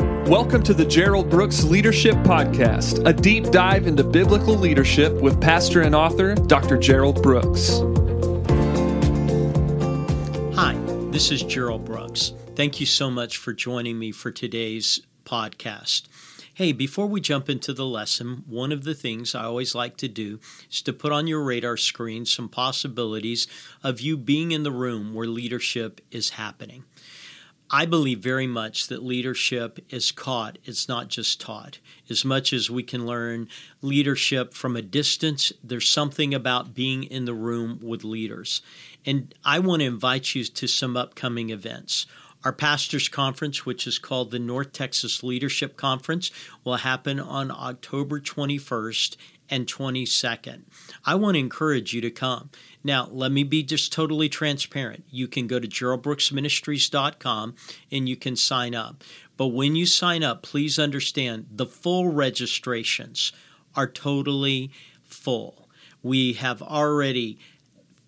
Welcome to the Gerald Brooks Leadership Podcast, a deep dive into biblical leadership with pastor and author Dr. Gerald Brooks. Hi, this is Gerald Brooks. Thank you so much for joining me for today's podcast. Hey, before we jump into the lesson, one of the things I always like to do is to put on your radar screen some possibilities of you being in the room where leadership is happening. I believe very much that leadership is caught, it's not just taught. As much as we can learn leadership from a distance, there's something about being in the room with leaders. And I want to invite you to some upcoming events. Our pastors' conference, which is called the North Texas Leadership Conference, will happen on October 21st and 22nd. I want to encourage you to come. Now, let me be just totally transparent. You can go to geraldbrooksministries.com and you can sign up. But when you sign up, please understand the full registrations are totally full. We have already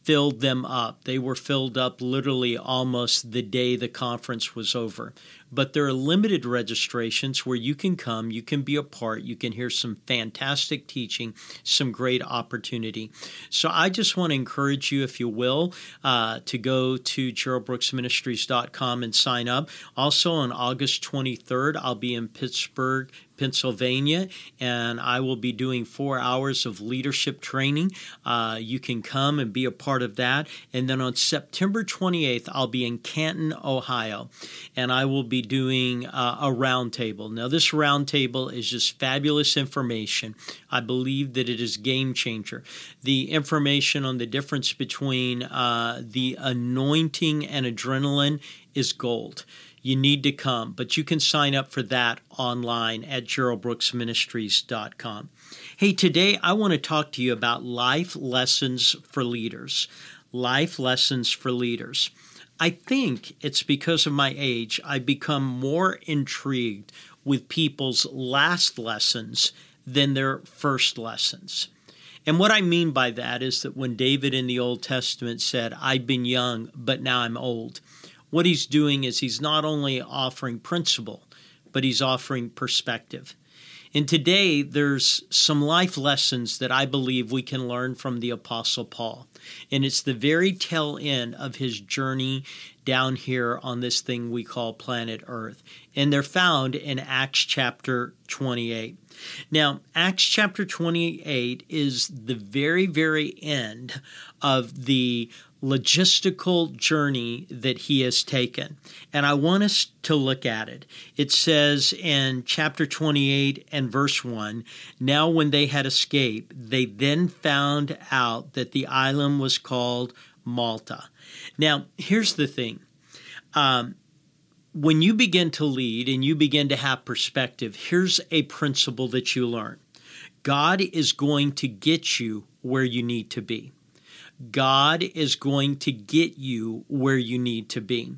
filled them up. They were filled up literally almost the day the conference was over but there are limited registrations where you can come, you can be a part, you can hear some fantastic teaching, some great opportunity. So I just want to encourage you, if you will, uh, to go to geraldbrooksministries.com and sign up. Also on August 23rd, I'll be in Pittsburgh, Pennsylvania, and I will be doing four hours of leadership training. Uh, you can come and be a part of that. And then on September 28th, I'll be in Canton, Ohio, and I will be doing uh, a roundtable. Now, this roundtable is just fabulous information. I believe that it is game changer. The information on the difference between uh, the anointing and adrenaline is gold. You need to come, but you can sign up for that online at geraldbrooksministries.com. Hey, today I want to talk to you about life lessons for leaders. Life lessons for leaders. I think it's because of my age, I've become more intrigued with people's last lessons than their first lessons. And what I mean by that is that when David in the Old Testament said, I've been young, but now I'm old, what he's doing is he's not only offering principle, but he's offering perspective. And today, there's some life lessons that I believe we can learn from the Apostle Paul. And it's the very tail end of his journey down here on this thing we call planet Earth. And they're found in Acts chapter 28. Now, Acts chapter 28 is the very, very end of the logistical journey that he has taken. And I want us to look at it. It says in chapter 28 and verse 1 Now, when they had escaped, they then found out that the island was called Malta. Now, here's the thing. Um, when you begin to lead and you begin to have perspective, here's a principle that you learn God is going to get you where you need to be. God is going to get you where you need to be.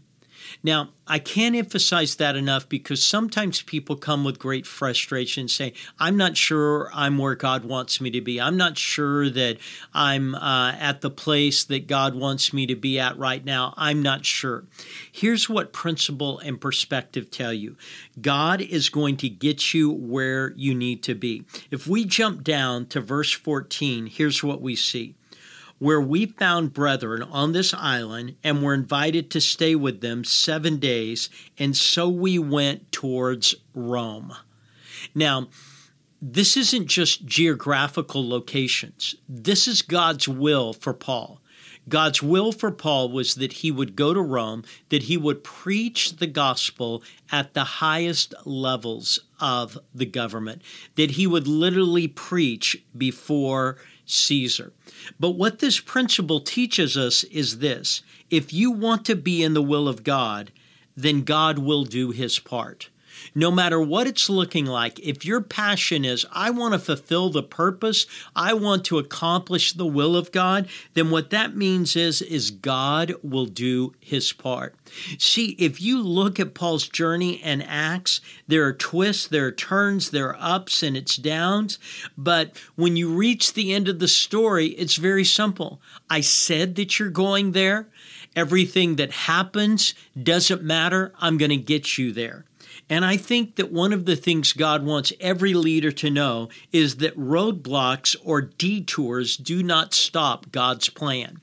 Now, I can't emphasize that enough because sometimes people come with great frustration and say, I'm not sure I'm where God wants me to be. I'm not sure that I'm uh, at the place that God wants me to be at right now. I'm not sure. Here's what principle and perspective tell you God is going to get you where you need to be. If we jump down to verse 14, here's what we see where we found brethren on this island and were invited to stay with them seven days, and so we went towards Rome. Now, this isn't just geographical locations. This is God's will for Paul. God's will for Paul was that he would go to Rome, that he would preach the gospel at the highest levels of the government, that he would literally preach before Caesar. But what this principle teaches us is this if you want to be in the will of God, then God will do his part no matter what it's looking like, if your passion is, I want to fulfill the purpose, I want to accomplish the will of God, then what that means is, is God will do his part. See, if you look at Paul's journey and Acts, there are twists, there are turns, there are ups and it's downs. But when you reach the end of the story, it's very simple. I said that you're going there Everything that happens doesn't matter. I'm going to get you there. And I think that one of the things God wants every leader to know is that roadblocks or detours do not stop God's plan.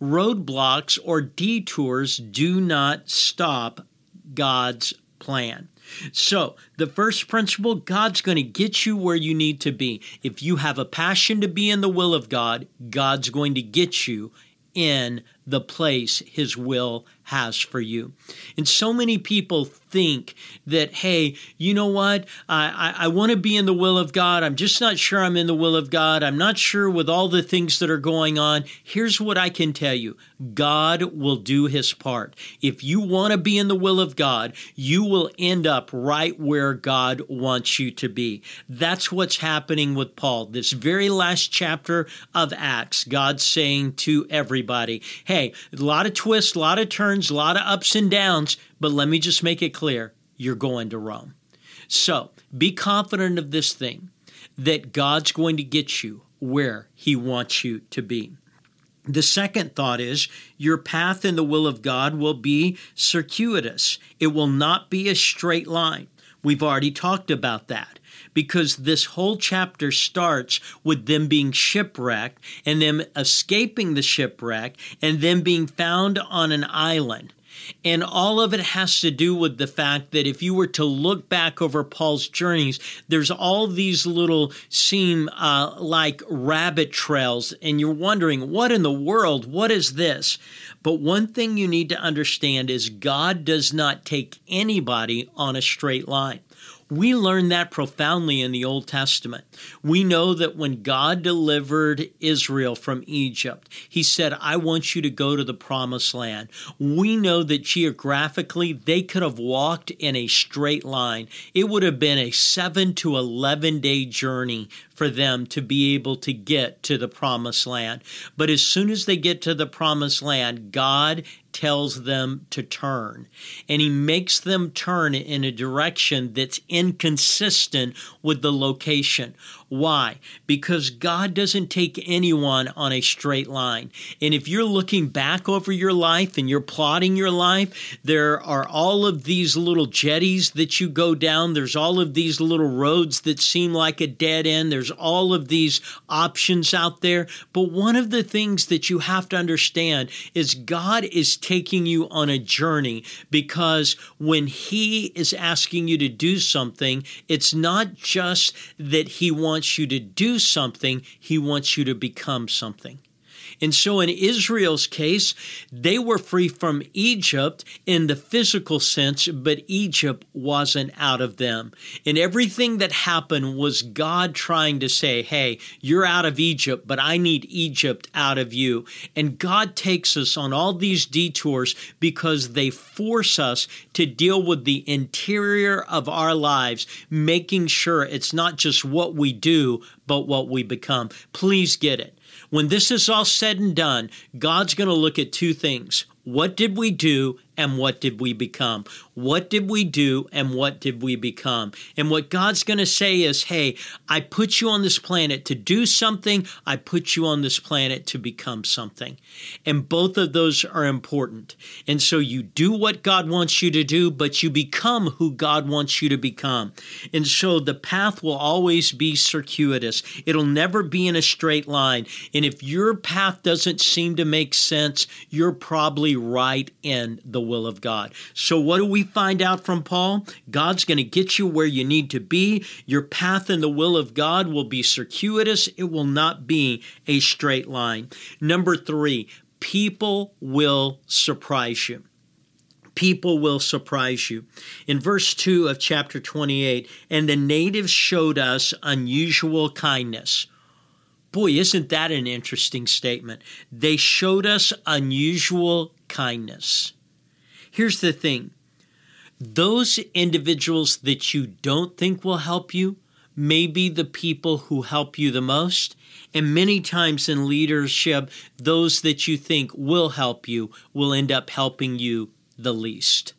Roadblocks or detours do not stop God's plan. So, the first principle God's going to get you where you need to be. If you have a passion to be in the will of God, God's going to get you in the place His will has for you. And so many people think that, hey, you know what? I, I, I want to be in the will of God. I'm just not sure I'm in the will of God. I'm not sure with all the things that are going on. Here's what I can tell you God will do his part. If you want to be in the will of God, you will end up right where God wants you to be. That's what's happening with Paul. This very last chapter of Acts, God's saying to everybody, hey, a lot of twists, a lot of turns, a lot of ups and downs, but let me just make it clear you're going to Rome. So be confident of this thing that God's going to get you where He wants you to be. The second thought is your path in the will of God will be circuitous. It will not be a straight line. We've already talked about that because this whole chapter starts with them being shipwrecked and them escaping the shipwreck and them being found on an island. And all of it has to do with the fact that if you were to look back over Paul's journeys, there's all these little seem uh, like rabbit trails, and you're wondering, what in the world? What is this? But one thing you need to understand is God does not take anybody on a straight line. We learn that profoundly in the Old Testament. We know that when God delivered Israel from Egypt, He said, I want you to go to the promised land. We know that geographically they could have walked in a straight line. It would have been a seven to 11 day journey for them to be able to get to the promised land. But as soon as they get to the promised land, God tells them to turn. And he makes them turn in a direction that's inconsistent with the location. Why? Because God doesn't take anyone on a straight line. And if you're looking back over your life and you're plotting your life, there are all of these little jetties that you go down. There's all of these little roads that seem like a dead end. There's all of these options out there. But one of the things that you have to understand is God is taking you on a journey because when He is asking you to do something, it's not just that He wants you to do something, He wants you to become something. And so in Israel's case, they were free from Egypt in the physical sense, but Egypt wasn't out of them. And everything that happened was God trying to say, hey, you're out of Egypt, but I need Egypt out of you. And God takes us on all these detours because they force us to deal with the interior of our lives, making sure it's not just what we do, but what we become. Please get it. When this is all said and done, God's going to look at two things. What did we do and what did we become? What did we do and what did we become? And what God's going to say is, hey, I put you on this planet to do something, I put you on this planet to become something. And both of those are important. And so you do what God wants you to do, but you become who God wants you to become. And so the path will always be circuitous, it'll never be in a straight line. And if your path doesn't seem to make sense, you're probably right in the will of God. So, what do we find out from Paul? God's going to get you where you need to be. Your path in the will of God will be circuitous, it will not be a straight line. Number three, people will surprise you people will surprise you. In verse 2 of chapter 28, and the natives showed us unusual kindness. Boy, isn't that an interesting statement? They showed us unusual kindness. Here's the thing those individuals that you don't think will help you may be the people who help you the most. And many times in leadership, those that you think will help you will end up helping you the least.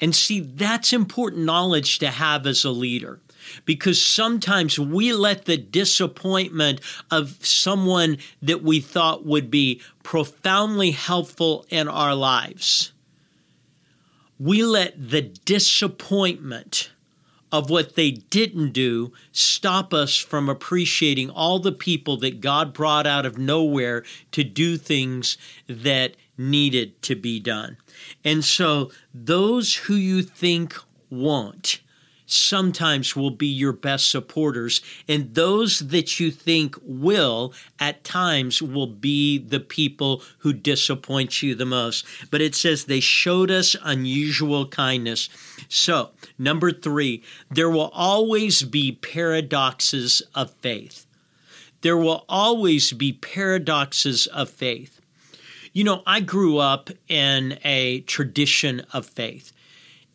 And see, that's important knowledge to have as a leader. because sometimes we let the disappointment of someone that we thought would be profoundly helpful in our lives, we let the disappointment of what they didn't do stop us from appreciating all the people that God brought out of nowhere to do things that needed to be done. And so, those who you think won't, sometimes will be your best supporters, and those that you think will at times will be the people who disappoint you the most. But it says they showed us unusual kindness. So, number three, there will always be paradoxes of faith. There will always be paradoxes of faith. You know, I grew up in a tradition of faith.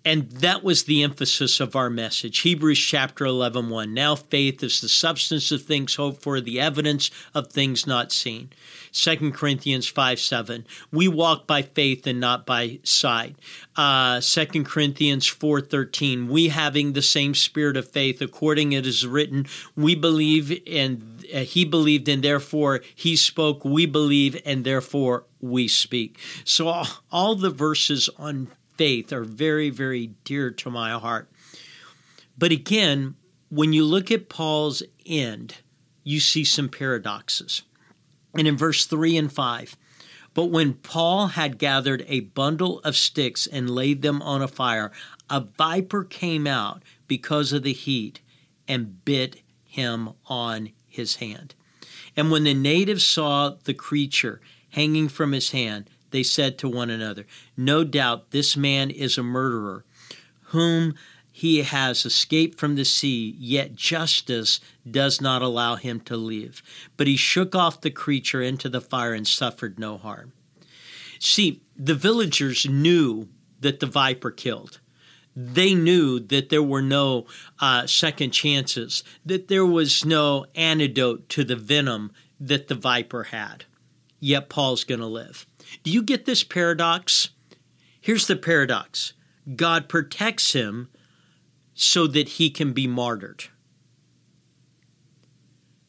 And that was the emphasis of our message. Hebrews chapter 11, 1. Now faith is the substance of things hoped for, the evidence of things not seen. 2 Corinthians 5, 7. We walk by faith and not by sight. Uh, 2 Corinthians 4, 13. We having the same spirit of faith, according it is written, we believe and uh, he believed and therefore he spoke. We believe and therefore we speak. So all, all the verses on faith are very, very dear to my heart. But again, when you look at Paul's end, you see some paradoxes. And in verse 3 and 5, but when Paul had gathered a bundle of sticks and laid them on a fire, a viper came out because of the heat and bit him on his hand. And when the natives saw the creature hanging from his hand, they said to one another, No doubt this man is a murderer, whom he has escaped from the sea, yet justice does not allow him to live. But he shook off the creature into the fire and suffered no harm. See, the villagers knew that the viper killed. They knew that there were no uh, second chances, that there was no antidote to the venom that the viper had. Yet Paul's going to live. Do you get this paradox? Here's the paradox God protects him so that he can be martyred.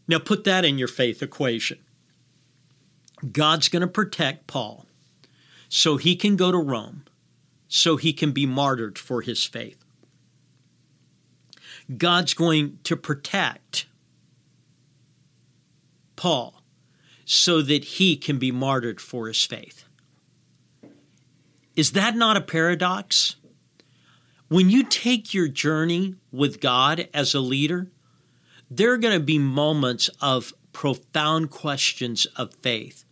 Now put that in your faith equation. God's going to protect Paul so he can go to Rome, so he can be martyred for his faith. God's going to protect Paul so that he can be martyred for his faith. Is that not a paradox? When you take your journey with God as a leader, there are going to be moments of profound questions of faith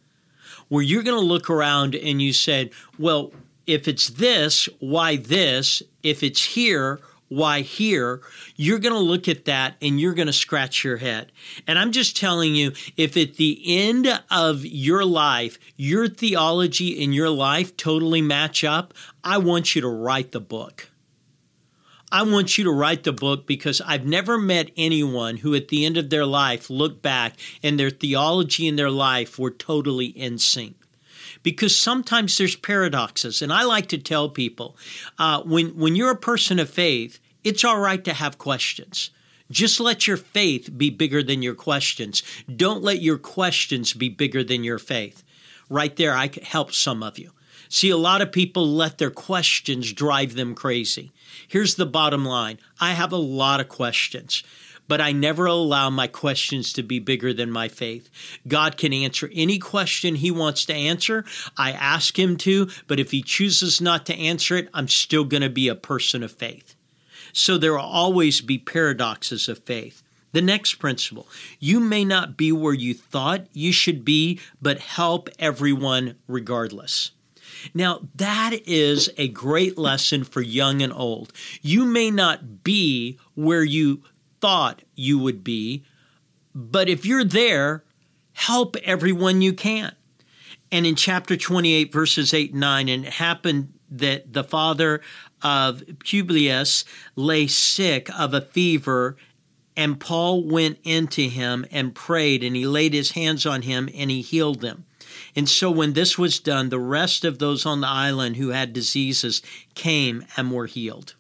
where you're going to look around and you said, well, if it's this, why this? If it's here, why here, you're going to look at that and you're going to scratch your head. And I'm just telling you, if at the end of your life, your theology and your life totally match up, I want you to write the book. I want you to write the book because I've never met anyone who at the end of their life looked back and their theology and their life were totally in sync because sometimes there's paradoxes. And I like to tell people uh, when, when you're a person of faith, it's all right to have questions. Just let your faith be bigger than your questions. Don't let your questions be bigger than your faith. Right there, I could help some of you. See, a lot of people let their questions drive them crazy. Here's the bottom line I have a lot of questions but I never allow my questions to be bigger than my faith. God can answer any question He wants to answer. I ask Him to, but if He chooses not to answer it, I'm still going to be a person of faith. So there will always be paradoxes of faith. The next principle you may not be where you thought you should be, but help everyone regardless. Now, that is a great lesson for young and old. You may not be where you thought you would be, but if you're there, help everyone you can. And in chapter 28, verses 8 and 9, and it happened that the father of Publius lay sick of a fever, and Paul went into him and prayed, and he laid his hands on him and he healed them. And so, when this was done, the rest of those on the island who had diseases came and were healed.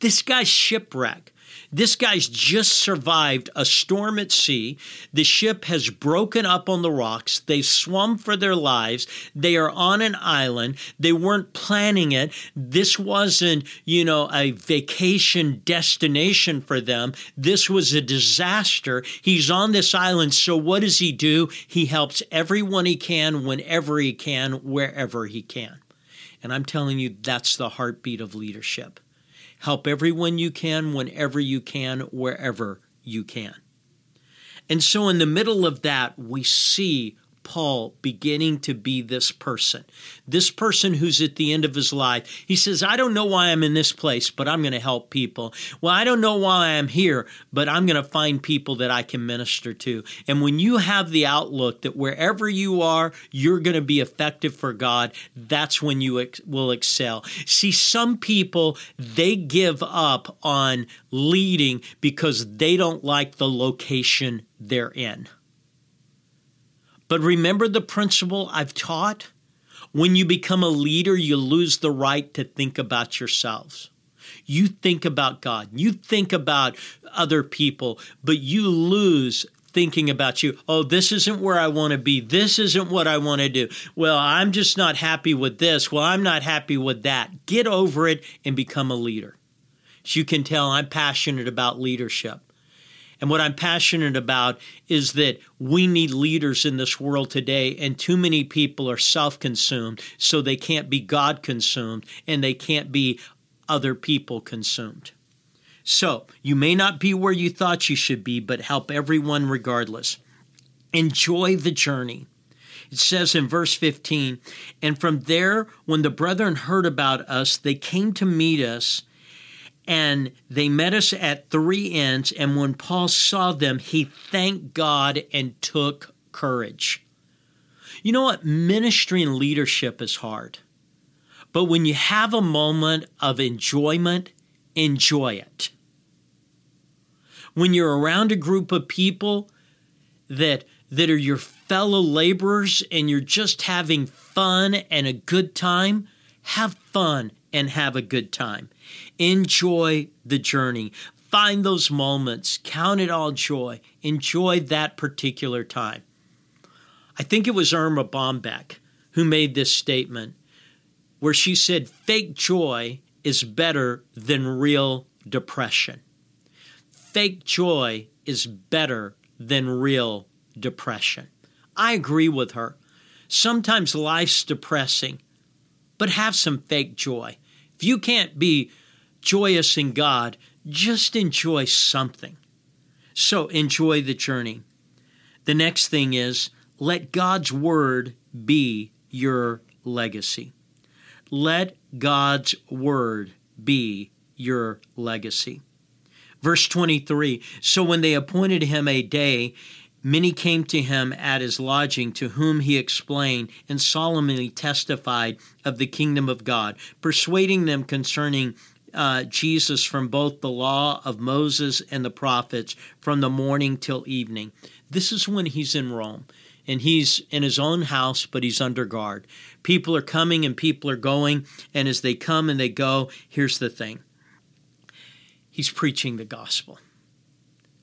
This guy's shipwreck This guy's just survived a storm at sea. The ship has broken up on the rocks. They've swum for their lives. They are on an island. They weren't planning it. This wasn't, you know, a vacation destination for them. This was a disaster. He's on this island. So what does he do? He helps everyone he can, whenever he can, wherever he can. And I'm telling you, that's the heartbeat of leadership. Help everyone you can, whenever you can, wherever you can. And so, in the middle of that, we see Paul beginning to be this person, this person who's at the end of his life. He says, I don't know why I'm in this place, but I'm going to help people. Well, I don't know why I'm here, but I'm going to find people that I can minister to. And when you have the outlook that wherever you are, you're going to be effective for God, that's when you ex- will excel. See, some people, they give up on leading because they don't like the location they're in. But remember the principle I've taught? When you become a leader, you lose the right to think about yourselves. You think about God, you think about other people, but you lose thinking about you. Oh, this isn't where I want to be. This isn't what I want to do. Well, I'm just not happy with this. Well, I'm not happy with that. Get over it and become a leader. As you can tell, I'm passionate about leadership. And what I'm passionate about is that we need leaders in this world today, and too many people are self consumed, so they can't be God consumed and they can't be other people consumed. So, you may not be where you thought you should be, but help everyone regardless. Enjoy the journey. It says in verse 15, and from there, when the brethren heard about us, they came to meet us and they met us at Three Inns. And when Paul saw them, he thanked God and took courage. You know what? Ministry and leadership is hard. But when you have a moment of enjoyment, enjoy it. When you're around a group of people that, that are your fellow laborers and you're just having fun and a good time, have fun and have a good time. Enjoy the journey. Find those moments. Count it all joy. Enjoy that particular time. I think it was Erma Bombeck who made this statement where she said, fake joy is better than real depression. Fake joy is better than real depression. I agree with her. Sometimes life's depressing, but have some fake joy. If you can't be joyous in God, just enjoy something. So enjoy the journey. The next thing is let God's word be your legacy. Let God's word be your legacy. Verse 23 So when they appointed him a day, many came to him at his lodging, to whom he explained and solemnly testified of the kingdom of God, persuading them concerning uh, Jesus from both the law of Moses and the prophets from the morning till evening. This is when he's in Rome and he's in his own house, but he's under guard. People are coming and people are going, and as they come and they go, here's the thing he's preaching the gospel.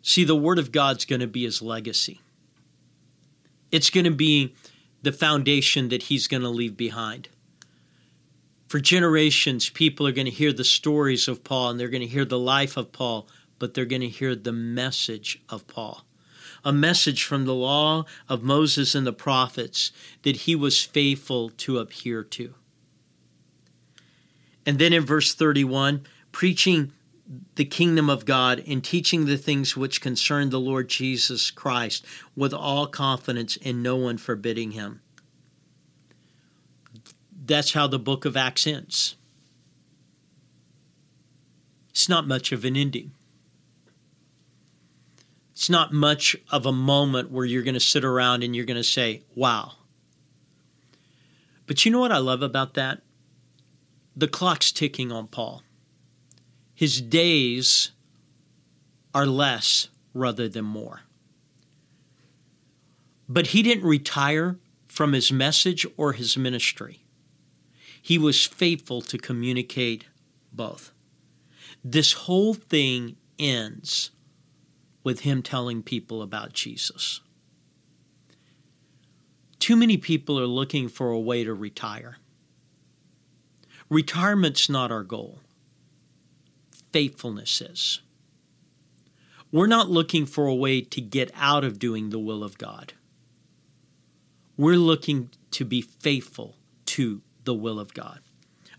See, the Word of God's going to be his legacy, it's going to be the foundation that he's going to leave behind. For generations, people are going to hear the stories of Paul and they're going to hear the life of Paul, but they're going to hear the message of Paul. A message from the law of Moses and the prophets that he was faithful to adhere to. And then in verse 31, preaching the kingdom of God and teaching the things which concern the Lord Jesus Christ with all confidence and no one forbidding him that's how the book of Acts ends. It's not much of an ending. It's not much of a moment where you're going to sit around and you're going to say, wow. But you know what I love about that? The clock's ticking on Paul. His days are less rather than more. But he didn't retire from his message or his ministry he was faithful to communicate both. This whole thing ends with him telling people about Jesus. Too many people are looking for a way to retire. Retirement's not our goal, faithfulness is. We're not looking for a way to get out of doing the will of God. We're looking to be faithful to the will of God.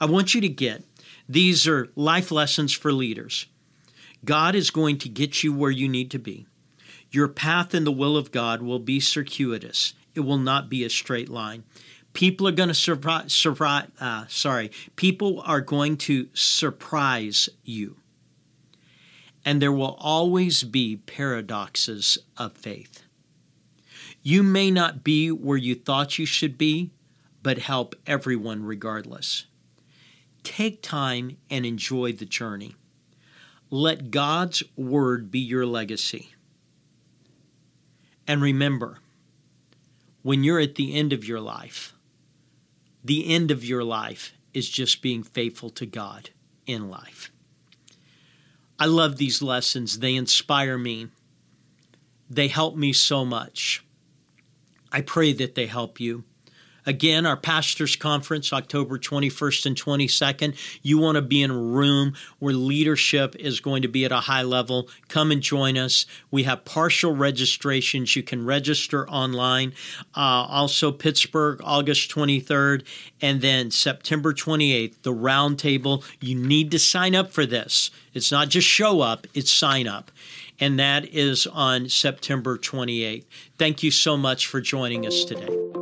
I want you to get these are life lessons for leaders. God is going to get you where you need to be. Your path in the will of God will be circuitous. It will not be a straight line. People are going to surprise, uh, sorry, people are going to surprise you. And there will always be paradoxes of faith. You may not be where you thought you should be, but help everyone regardless. Take time and enjoy the journey. Let God's word be your legacy. And remember, when you're at the end of your life, the end of your life is just being faithful to God in life. I love these lessons. They inspire me. They help me so much. I pray that they help you. Again, our pastors' conference, October 21st and 22nd. You want to be in a room where leadership is going to be at a high level. Come and join us. We have partial registrations. You can register online. Uh, also, Pittsburgh, August 23rd, and then September 28th, the roundtable. You need to sign up for this. It's not just show up, it's sign up. And that is on September 28th. Thank you so much for joining us today.